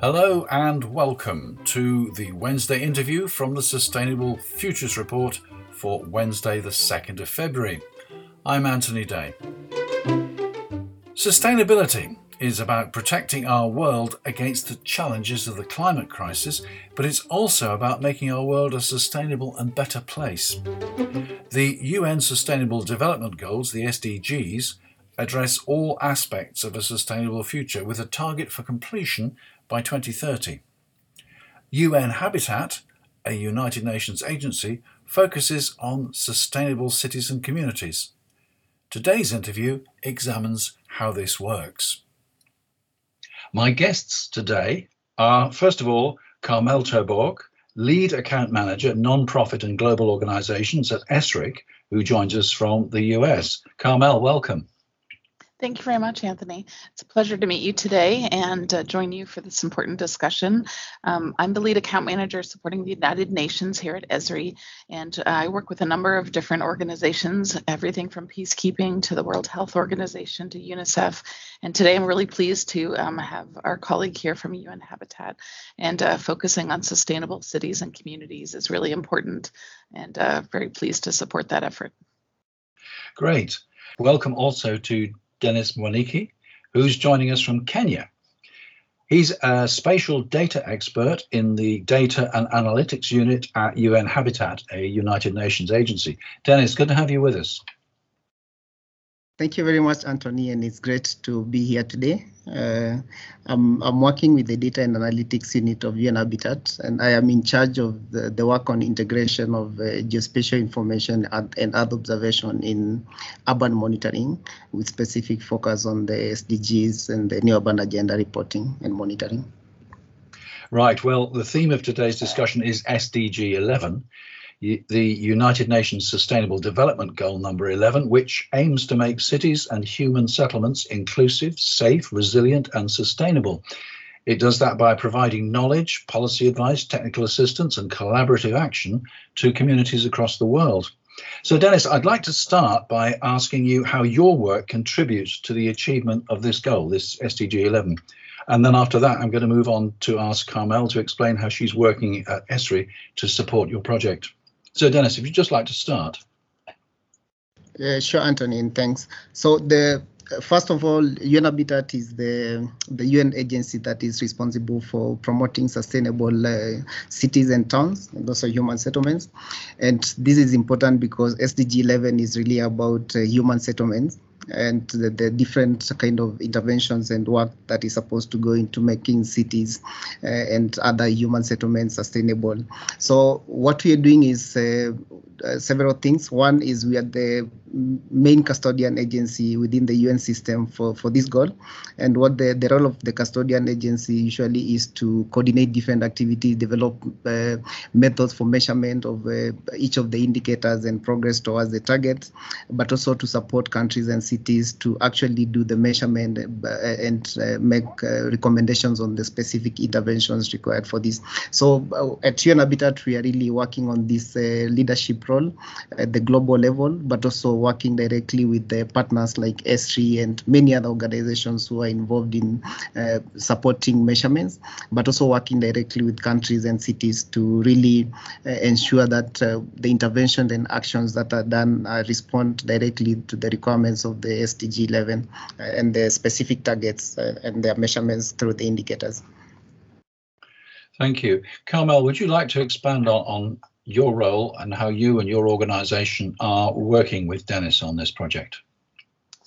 Hello and welcome to the Wednesday interview from the Sustainable Futures Report for Wednesday, the 2nd of February. I'm Anthony Day. Sustainability is about protecting our world against the challenges of the climate crisis, but it's also about making our world a sustainable and better place. The UN Sustainable Development Goals, the SDGs, address all aspects of a sustainable future with a target for completion by 2030. UN Habitat, a United Nations agency, focuses on sustainable cities and communities. Today's interview examines how this works. My guests today are, first of all, Carmel Terborg, lead account manager, non-profit and global organizations at ESRIC, who joins us from the US. Carmel, welcome. Thank you very much, Anthony. It's a pleasure to meet you today and uh, join you for this important discussion. Um, I'm the lead account manager supporting the United Nations here at ESRI, and I work with a number of different organizations, everything from peacekeeping to the World Health Organization to UNICEF. And today I'm really pleased to um, have our colleague here from UN Habitat. And uh, focusing on sustainable cities and communities is really important, and uh, very pleased to support that effort. Great. Welcome also to Dennis Mwaniki, who's joining us from Kenya. He's a spatial data expert in the Data and Analytics Unit at UN Habitat, a United Nations agency. Dennis, good to have you with us. Thank you very much, Anthony, and it's great to be here today. Uh, I'm, I'm working with the Data and Analytics Unit of UN Habitat, and I am in charge of the, the work on integration of uh, geospatial information and, and Earth observation in urban monitoring, with specific focus on the SDGs and the New Urban Agenda reporting and monitoring. Right. Well, the theme of today's discussion is SDG 11 the United Nations Sustainable Development Goal number 11, which aims to make cities and human settlements inclusive, safe, resilient, and sustainable. It does that by providing knowledge, policy advice, technical assistance, and collaborative action to communities across the world. So, Dennis, I'd like to start by asking you how your work contributes to the achievement of this goal, this SDG 11. And then after that, I'm going to move on to ask Carmel to explain how she's working at ESRI to support your project. So, Dennis, if you'd just like to start. Yeah, sure, Anthony, and thanks. So the first of all, UN Habitat is the the UN agency that is responsible for promoting sustainable uh, cities and towns, and also human settlements. And this is important because SDG 11 is really about uh, human settlements and the, the, different kind of interventions and work that is supposed to go into making cities uh, and other human settlements sustainable. So what we are doing is uh, uh, several things. One is we are the main custodian agency within the UN system for, for this goal. And what the, the role of the custodian agency usually is to coordinate different activities, develop uh, methods for measurement of uh, each of the indicators and progress towards the target, but also to support countries and cities to actually do the measurement uh, and uh, make uh, recommendations on the specific interventions required for this. So at UN Habitat, we are really working on this leadership role at the global level, but also working directly with the partners like ESRI and many other organizations who are involved in uh, supporting measurements, but also working directly with countries and cities to really uh, ensure that uh, the intervention and actions that are done respond directly to the requirements of the SDG 11 uh, and the specific targets uh, and their measurements through the indicators. Thank you. Carmel, would you like to expand on, on your role and how you and your organization are working with Dennis on this project.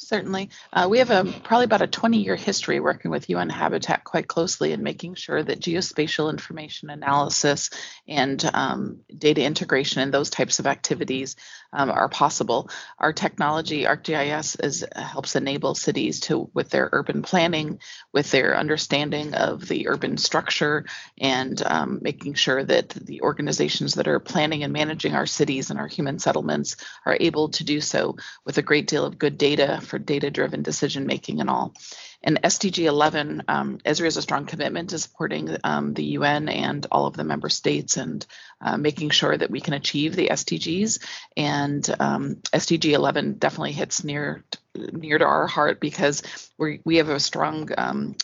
Certainly. Uh, we have a probably about a 20 year history working with UN Habitat quite closely and making sure that geospatial information analysis and um, data integration and those types of activities um, are possible. Our technology, ArcGIS, is, helps enable cities to, with their urban planning, with their understanding of the urban structure, and um, making sure that the organizations that are planning and managing our cities and our human settlements are able to do so with a great deal of good data for data driven decision making and all. And SDG 11, um, ESRI has a strong commitment to supporting um, the UN and all of the member states and uh, making sure that we can achieve the SDGs. And um, SDG 11 definitely hits near near to our heart because we we have a strong um,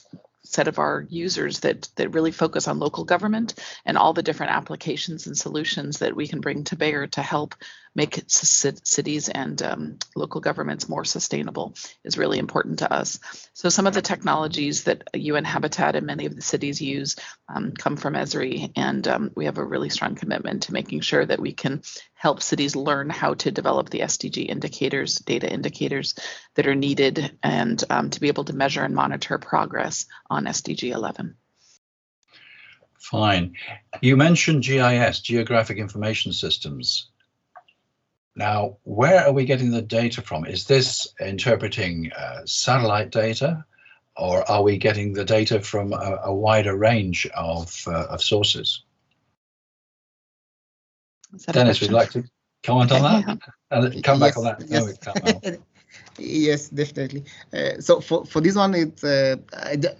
set of our users that that really focus on local government and all the different applications and solutions that we can bring to bear to help make cities and um, local governments more sustainable is really important to us. So some of the technologies that UN Habitat and many of the cities use um, come from Esri, and um, we have a really strong commitment to making sure that we can help cities learn how to develop the SDG indicators, data indicators that are needed, and um, to be able to measure and monitor progress on SDG 11. Fine. You mentioned GIS, Geographic Information Systems. Now, where are we getting the data from? Is this interpreting uh, satellite data, or are we getting the data from a, a wider range of, uh, of sources? Dennis, would you like to comment on that? Yeah. And come back yes, on that. Yes. No, Yes, definitely. Uh, so for, for this one, it's uh,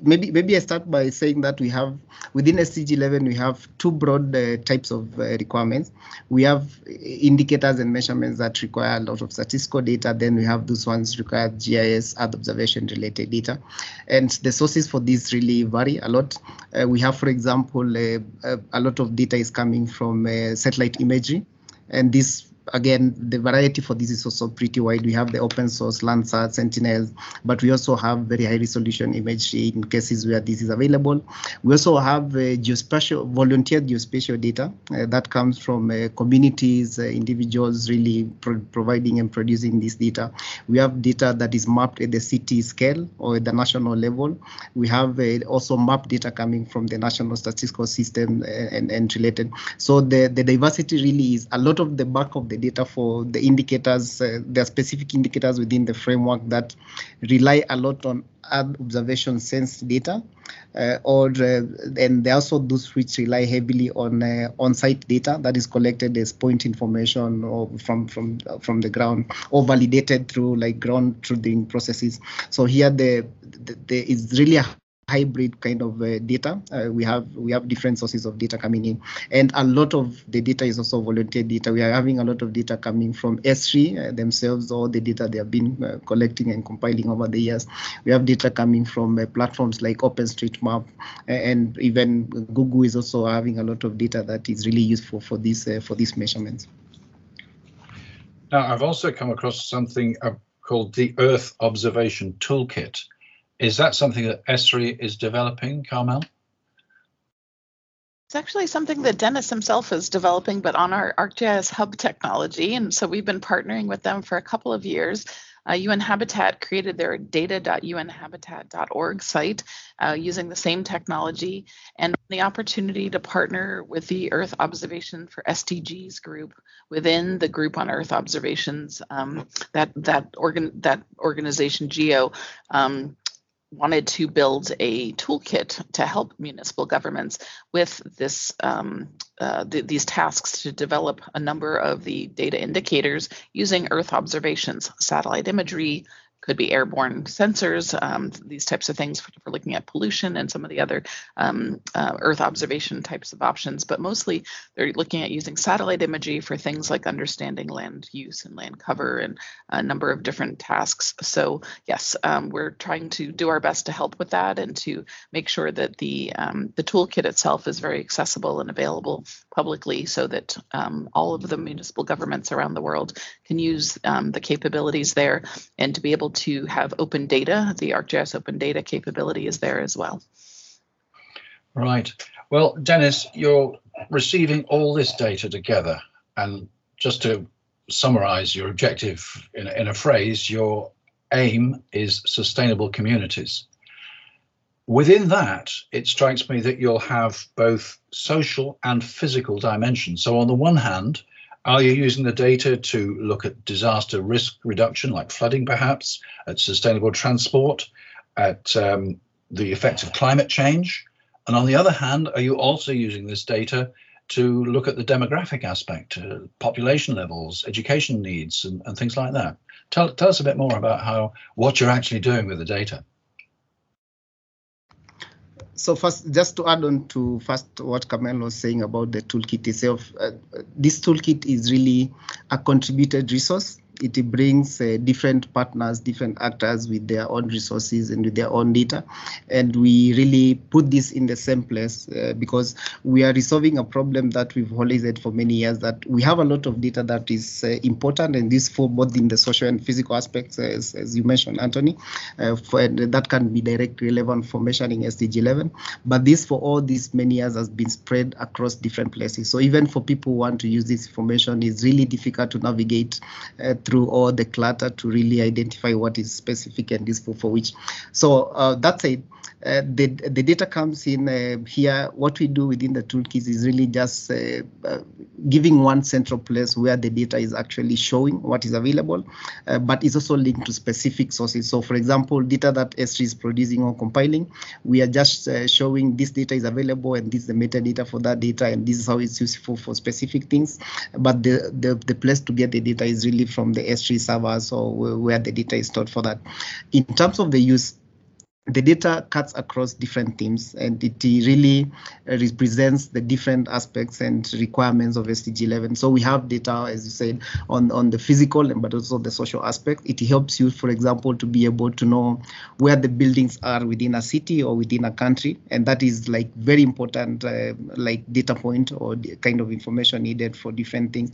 maybe maybe I start by saying that we have within SDG 11 we have two broad uh, types of uh, requirements. We have indicators and measurements that require a lot of statistical data. Then we have those ones require GIS, Earth observation related data, and the sources for these really vary a lot. Uh, we have, for example, uh, a lot of data is coming from satellite imagery, and this again, the variety for this is also pretty wide. We have the open source Landsat, Sentinel, but we also have very high resolution imagery in cases where this is available. We also have uh, geospatial, volunteer geospatial data uh, that comes from uh, communities, uh, individuals really pro providing and producing this data. We have data that is mapped at the city scale or at the national level. We have uh, also map data coming from the national statistical system uh, and, and related. So the, the diversity really is a lot of the back of the the data for the indicators, uh, there are specific indicators within the framework that rely a lot on observation sense data, uh, or uh, and there are also those which rely heavily on uh, on-site data that is collected as point information or from from from the ground or validated through like ground truthing processes. So here the, the, the is really a hybrid kind of uh, data. Uh, we have we have different sources of data coming in, and a lot of the data is also volunteer data. We are having a lot of data coming from Esri uh, themselves, or the data they have been uh, collecting and compiling over the years. We have data coming from uh, platforms like OpenStreetMap, and even Google is also having a lot of data that is really useful for this uh, for these measurements. Now, I've also come across something called the Earth Observation Toolkit. Is that something that Esri is developing, Carmel? It's actually something that Dennis himself is developing, but on our ArcGIS Hub technology. And so we've been partnering with them for a couple of years. Uh, UN Habitat created their data.unhabitat.org site uh, using the same technology and the opportunity to partner with the Earth Observation for SDGs group within the group on Earth observations. Um, that that organ that organization GEO um, wanted to build a toolkit to help municipal governments with this um, uh, th- these tasks to develop a number of the data indicators using Earth observations, satellite imagery, could be airborne sensors, um, these types of things for, for, looking at pollution and some of the other um, uh, Earth observation types of options. But mostly they're looking at using satellite imagery for things like understanding land use and land cover and a number of different tasks. So yes, um, we're trying to do our best to help with that and to make sure that the um, the toolkit itself is very accessible and available publicly so that um, all of the municipal governments around the world can use um, the capabilities there and to be able to have open data. The ArcGIS open data capability is there as well. Right. Well, Dennis, you're receiving all this data together. And just to summarize your objective in, in a phrase, your aim is sustainable communities. Within that, it strikes me that you'll have both social and physical dimensions. So, on the one hand, are you using the data to look at disaster risk reduction, like flooding perhaps, at sustainable transport, at um, the effects of climate change? And on the other hand, are you also using this data to look at the demographic aspect, uh, population levels, education needs, and, and things like that? Tell, tell us a bit more about how what you're actually doing with the data so first, just to add on to first what Carmel was saying about the toolkit itself, uh, this toolkit is really a contributed resource it brings uh, different partners, different actors with their own resources and with their own data. And we really put this in the same place uh, because we are resolving a problem that we've always had for many years that we have a lot of data that is uh, important and this for both in the social and physical aspects, as, as you mentioned, Anthony, uh, for, that can be directly relevant for measuring SDG 11. But this for all these many years has been spread across different places. So even for people who want to use this information, it's really difficult to navigate uh, through all the clutter to really identify what is specific and useful for which. So uh, that's it. Uh, the, the data comes in uh, here. What we do within the toolkits is really just uh, uh giving one central place where the data is actually showing what is available, uh, but it's also linked to specific sources. So for example, data that Esri is producing or compiling, we are just uh, showing this data is available and this is the metadata for that data and this is how it's useful for specific things. But the, the, the place to get the data is really from the Esri servers or where the data is stored for that. In terms of the use, the data cuts across different themes and it really uh, represents the different aspects and requirements of SDG 11. So we have data, as you said, on, on the physical but also the social aspect. It helps you, for example, to be able to know where the buildings are within a city or within a country. And that is like very important, uh, like data point or kind of information needed for different things.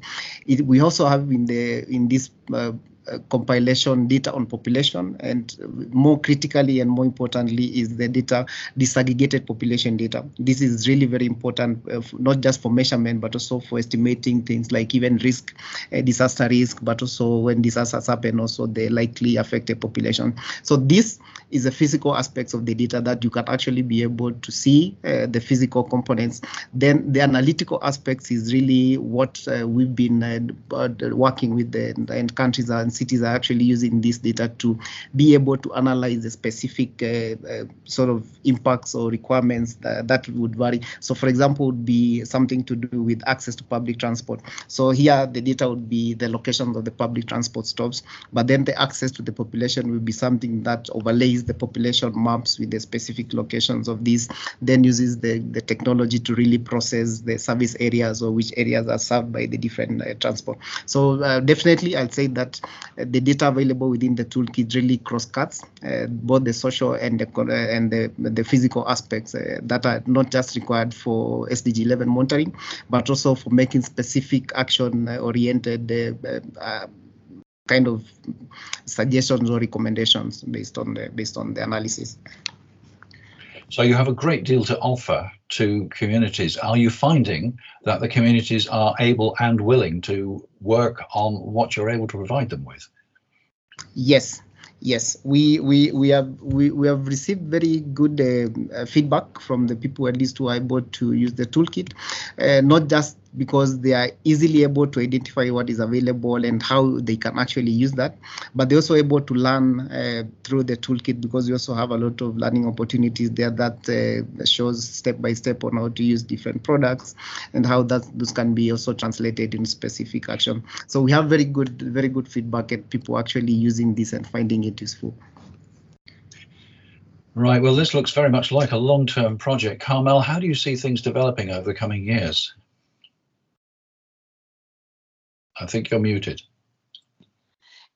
It, we also have in the in this uh, uh, compilation data on population and more critically and more importantly is the data disaggregated population data. This is really very important uh, not just for measurement but also for estimating things like even risk uh, disaster risk but also when disasters happen also the likely affected population. So this is the physical aspects of the data that you can actually be able to see uh, the physical components. Then the analytical aspects is really what uh, we've been working with the, the countries and cities are actually using this data to be able to analyze the specific uh, uh, sort of impacts or requirements that, that would vary. So, for example, would be something to do with access to public transport. So here the data would be the locations of the public transport stops, but then the access to the population will be something that overlays the population maps with the specific locations of these, then uses the, the technology to really process the service areas or which areas are served by the different uh, transport. So uh, definitely I'll say that the data available within the toolkit really cross-cuts uh, both the social and the uh, and the, the physical aspects uh, that are not just required for SDG 11 monitoring, but also for making specific action-oriented kind of suggestions or recommendations based on the based on the analysis. So you have a great deal to offer to communities. Are you finding that the communities are able and willing to work on what you're able to provide them with? Yes, yes we we we have we, we have received very good uh, feedback from the people at least who are able to use the toolkit uh, not just because they are easily able to identify what is available and how they can actually use that. But they're also able to learn uh, through the toolkit because we also have a lot of learning opportunities there that uh, shows step by step on how to use different products and how that those can be also translated in specific action. So we have very good, very good feedback at people actually using this and finding it useful. Right. Well, this looks very much like a long-term project. Carmel, how do you see things developing over the coming years? I think you're muted.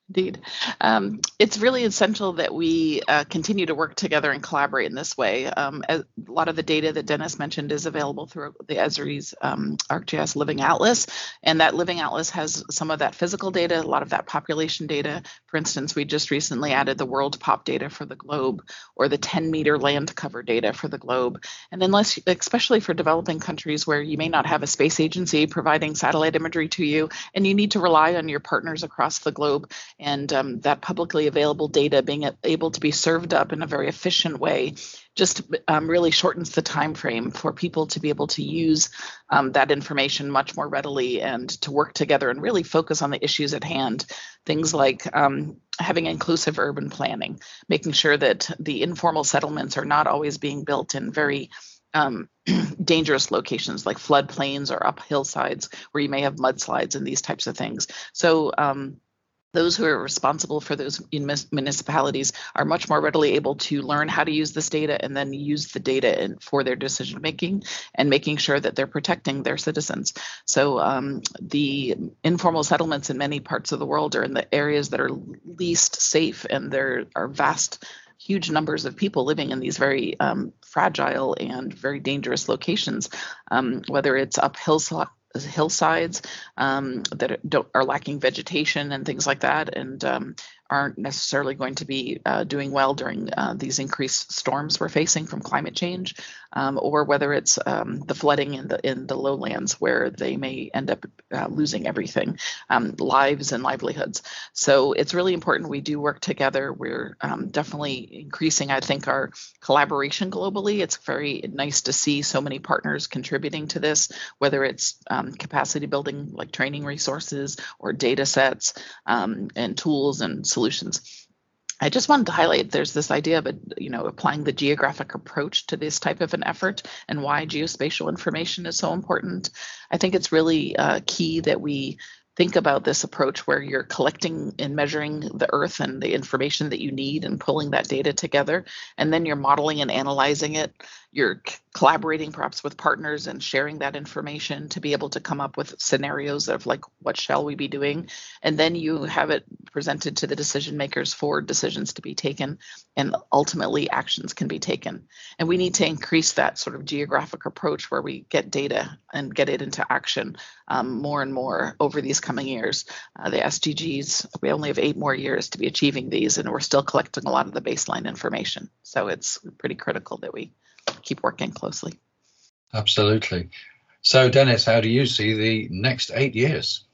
Indeed. Um, it's really essential that we uh, continue to work together and collaborate in this way. Um, a lot of the data that Dennis mentioned is available through the Esri's um, ArcGIS Living Atlas, and that Living Atlas has some of that physical data, a lot of that population data. For instance, we just recently added the WorldPop data for the globe or the 10 meter land cover data for the globe. And then, less, especially for developing countries where you may not have a space agency providing satellite imagery to you, and you need to rely on your partners across the globe and um, that publicly available data being able to be served up in a very efficient way just um, really shortens the time frame for people to be able to use um, that information much more readily and to work together and really focus on the issues at hand things like um, having inclusive urban planning making sure that the informal settlements are not always being built in very um, dangerous locations like floodplains or up hillsides where you may have mudslides and these types of things. So um, those who are responsible for those municipalities are much more readily able to learn how to use this data and then use the data in, for their decision making and making sure that they're protecting their citizens. So um, the informal settlements in many parts of the world are in the areas that are least safe and there are vast huge numbers of people living in these very um, fragile and very dangerous locations, um, whether it's up hillside hillsides um, that are lacking vegetation and things like that, and um, aren't necessarily going to be uh, doing well during uh, these increased storms we're facing from climate change, um, or whether it's um, the flooding in the in the lowlands where they may end up uh, losing everything, um, lives and livelihoods. So it's really important we do work together. We're um, definitely increasing, I think, our collaboration globally. It's very nice to see so many partners contributing to this, whether it's um, capacity building like training resources or data sets um, and tools and solutions. I just wanted to highlight there's this idea of you know applying the geographic approach to this type of an effort and why geospatial information is so important. I think it's really uh, key that we think about this approach where you're collecting and measuring the earth and the information that you need and pulling that data together and then you're modeling and analyzing it you're collaborating perhaps with partners and sharing that information to be able to come up with scenarios of like what shall we be doing. And then you have it presented to the decision makers for decisions to be taken and ultimately actions can be taken. And we need to increase that sort of geographic approach where we get data and get it into action um, more and more over these coming years. Uh, the sdgs we only have eight more years to be achieving these and we're still collecting a lot of the baseline information. So it's pretty critical that we keep working closely. Absolutely. So, Dennis, how do you see the next eight years?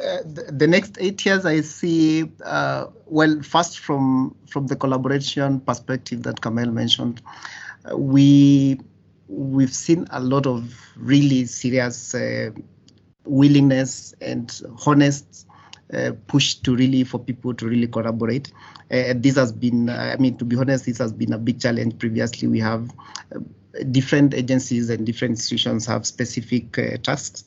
Uh, the, the, next eight years, I see uh, well. First, from from the collaboration perspective that Carmel mentioned, uh, we we've seen a lot of really serious uh, willingness and honest uh, push to really for people to really collaborate. Uh, this has been, I mean, to be honest, this has been a big challenge previously. We have uh, different agencies and different institutions have specific uh, tasks.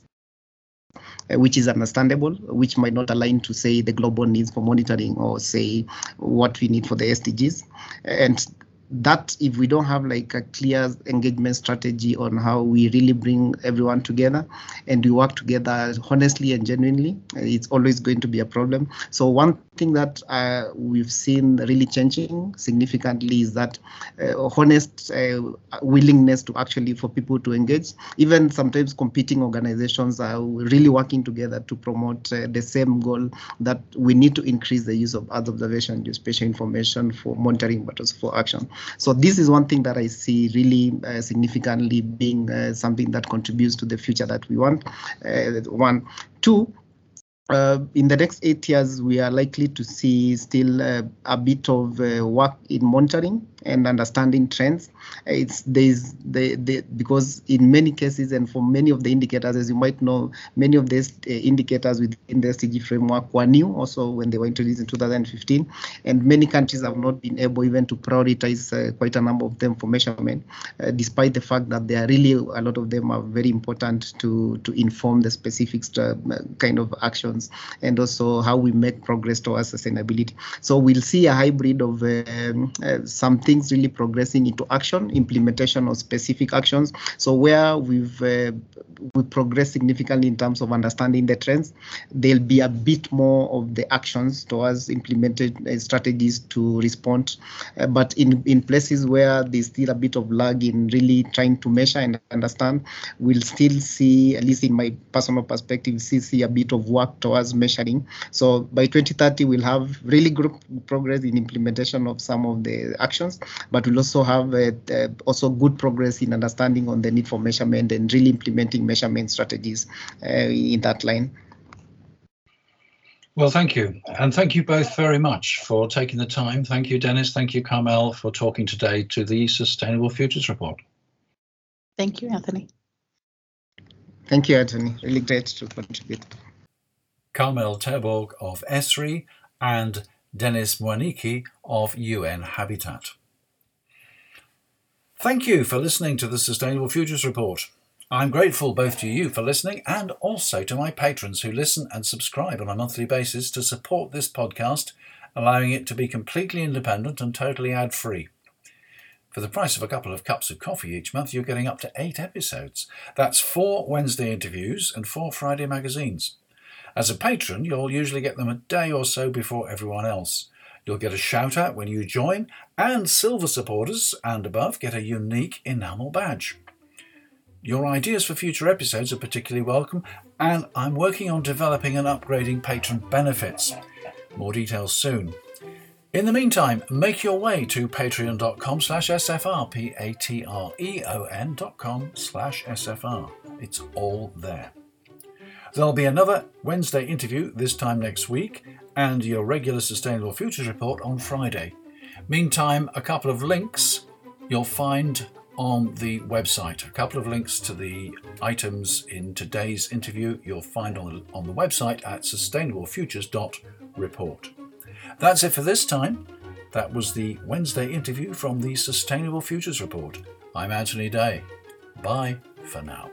Uh, which is understandable, which might not align to say the global needs for monitoring or say what we need for the SDGs. And that if we don't have like a clear engagement strategy on how we really bring everyone together and we work together honestly and genuinely it's always going to be a problem. So one thing that uh, we've seen really changing significantly is that uh, honest uh, willingness to actually for people to engage. Even sometimes competing organizations are really working together to promote uh, the same goal that we need to increase the use of earth observation geospatial information for monitoring but also for action so this is one thing that I see really uh, significantly being uh, something that contributes to the future that we want. Uh, one, two, uh, in the next eight years, we are likely to see still uh, a bit of uh, work in monitoring and understanding trends. It's there's the, the because in many cases and for many of the indicators, as you might know, many of these uh, indicators within the SDG framework were new also when they were introduced in 2015, and many countries have not been able even to prioritize uh, quite a number of them for measurement, uh, despite the fact that they are really a lot of them are very important to to inform the specific uh, kind of actions and also how we make progress towards sustainability. So we'll see a hybrid of um, uh, something things really progressing into action, implementation of specific actions. So where we've uh, we progress significantly in terms of understanding the trends, there'll be a bit more of the actions towards implemented uh, strategies to respond. Uh, but in in places where there's still a bit of lag in really trying to measure and understand, we'll still see, at least in my personal perspective, see, see a bit of work towards measuring. So by 2030, we'll have really good progress in implementation of some of the actions but we'll also have uh, uh, also good progress in understanding on the need for measurement and really implementing measurement strategies uh, in that line. Well, thank you. And thank you both very much for taking the time. Thank you, Dennis. Thank you, Carmel, for talking today to the Sustainable Futures Report. Thank you, Anthony. Thank you, Anthony. Really great to contribute. Carmel Terborg of ESRI and Dennis Mwaniki of UN Habitat. Thank you for listening to the Sustainable Futures Report. I'm grateful both to you for listening and also to my patrons who listen and subscribe on a monthly basis to support this podcast, allowing it to be completely independent and totally ad free. For the price of a couple of cups of coffee each month, you're getting up to eight episodes. That's four Wednesday interviews and four Friday magazines. As a patron, you'll usually get them a day or so before everyone else. You'll get a shout out when you join, and silver supporters and above get a unique enamel badge. Your ideas for future episodes are particularly welcome, and I'm working on developing and upgrading patron benefits. More details soon. In the meantime, make your way to patreon.com slash SFR, P-A-T-R-E-O-N dot com slash SFR. It's all there. There'll be another Wednesday interview this time next week, and your regular Sustainable Futures report on Friday. Meantime, a couple of links you'll find on the website. A couple of links to the items in today's interview you'll find on the, on the website at sustainablefutures.report. That's it for this time. That was the Wednesday interview from the Sustainable Futures Report. I'm Anthony Day. Bye for now.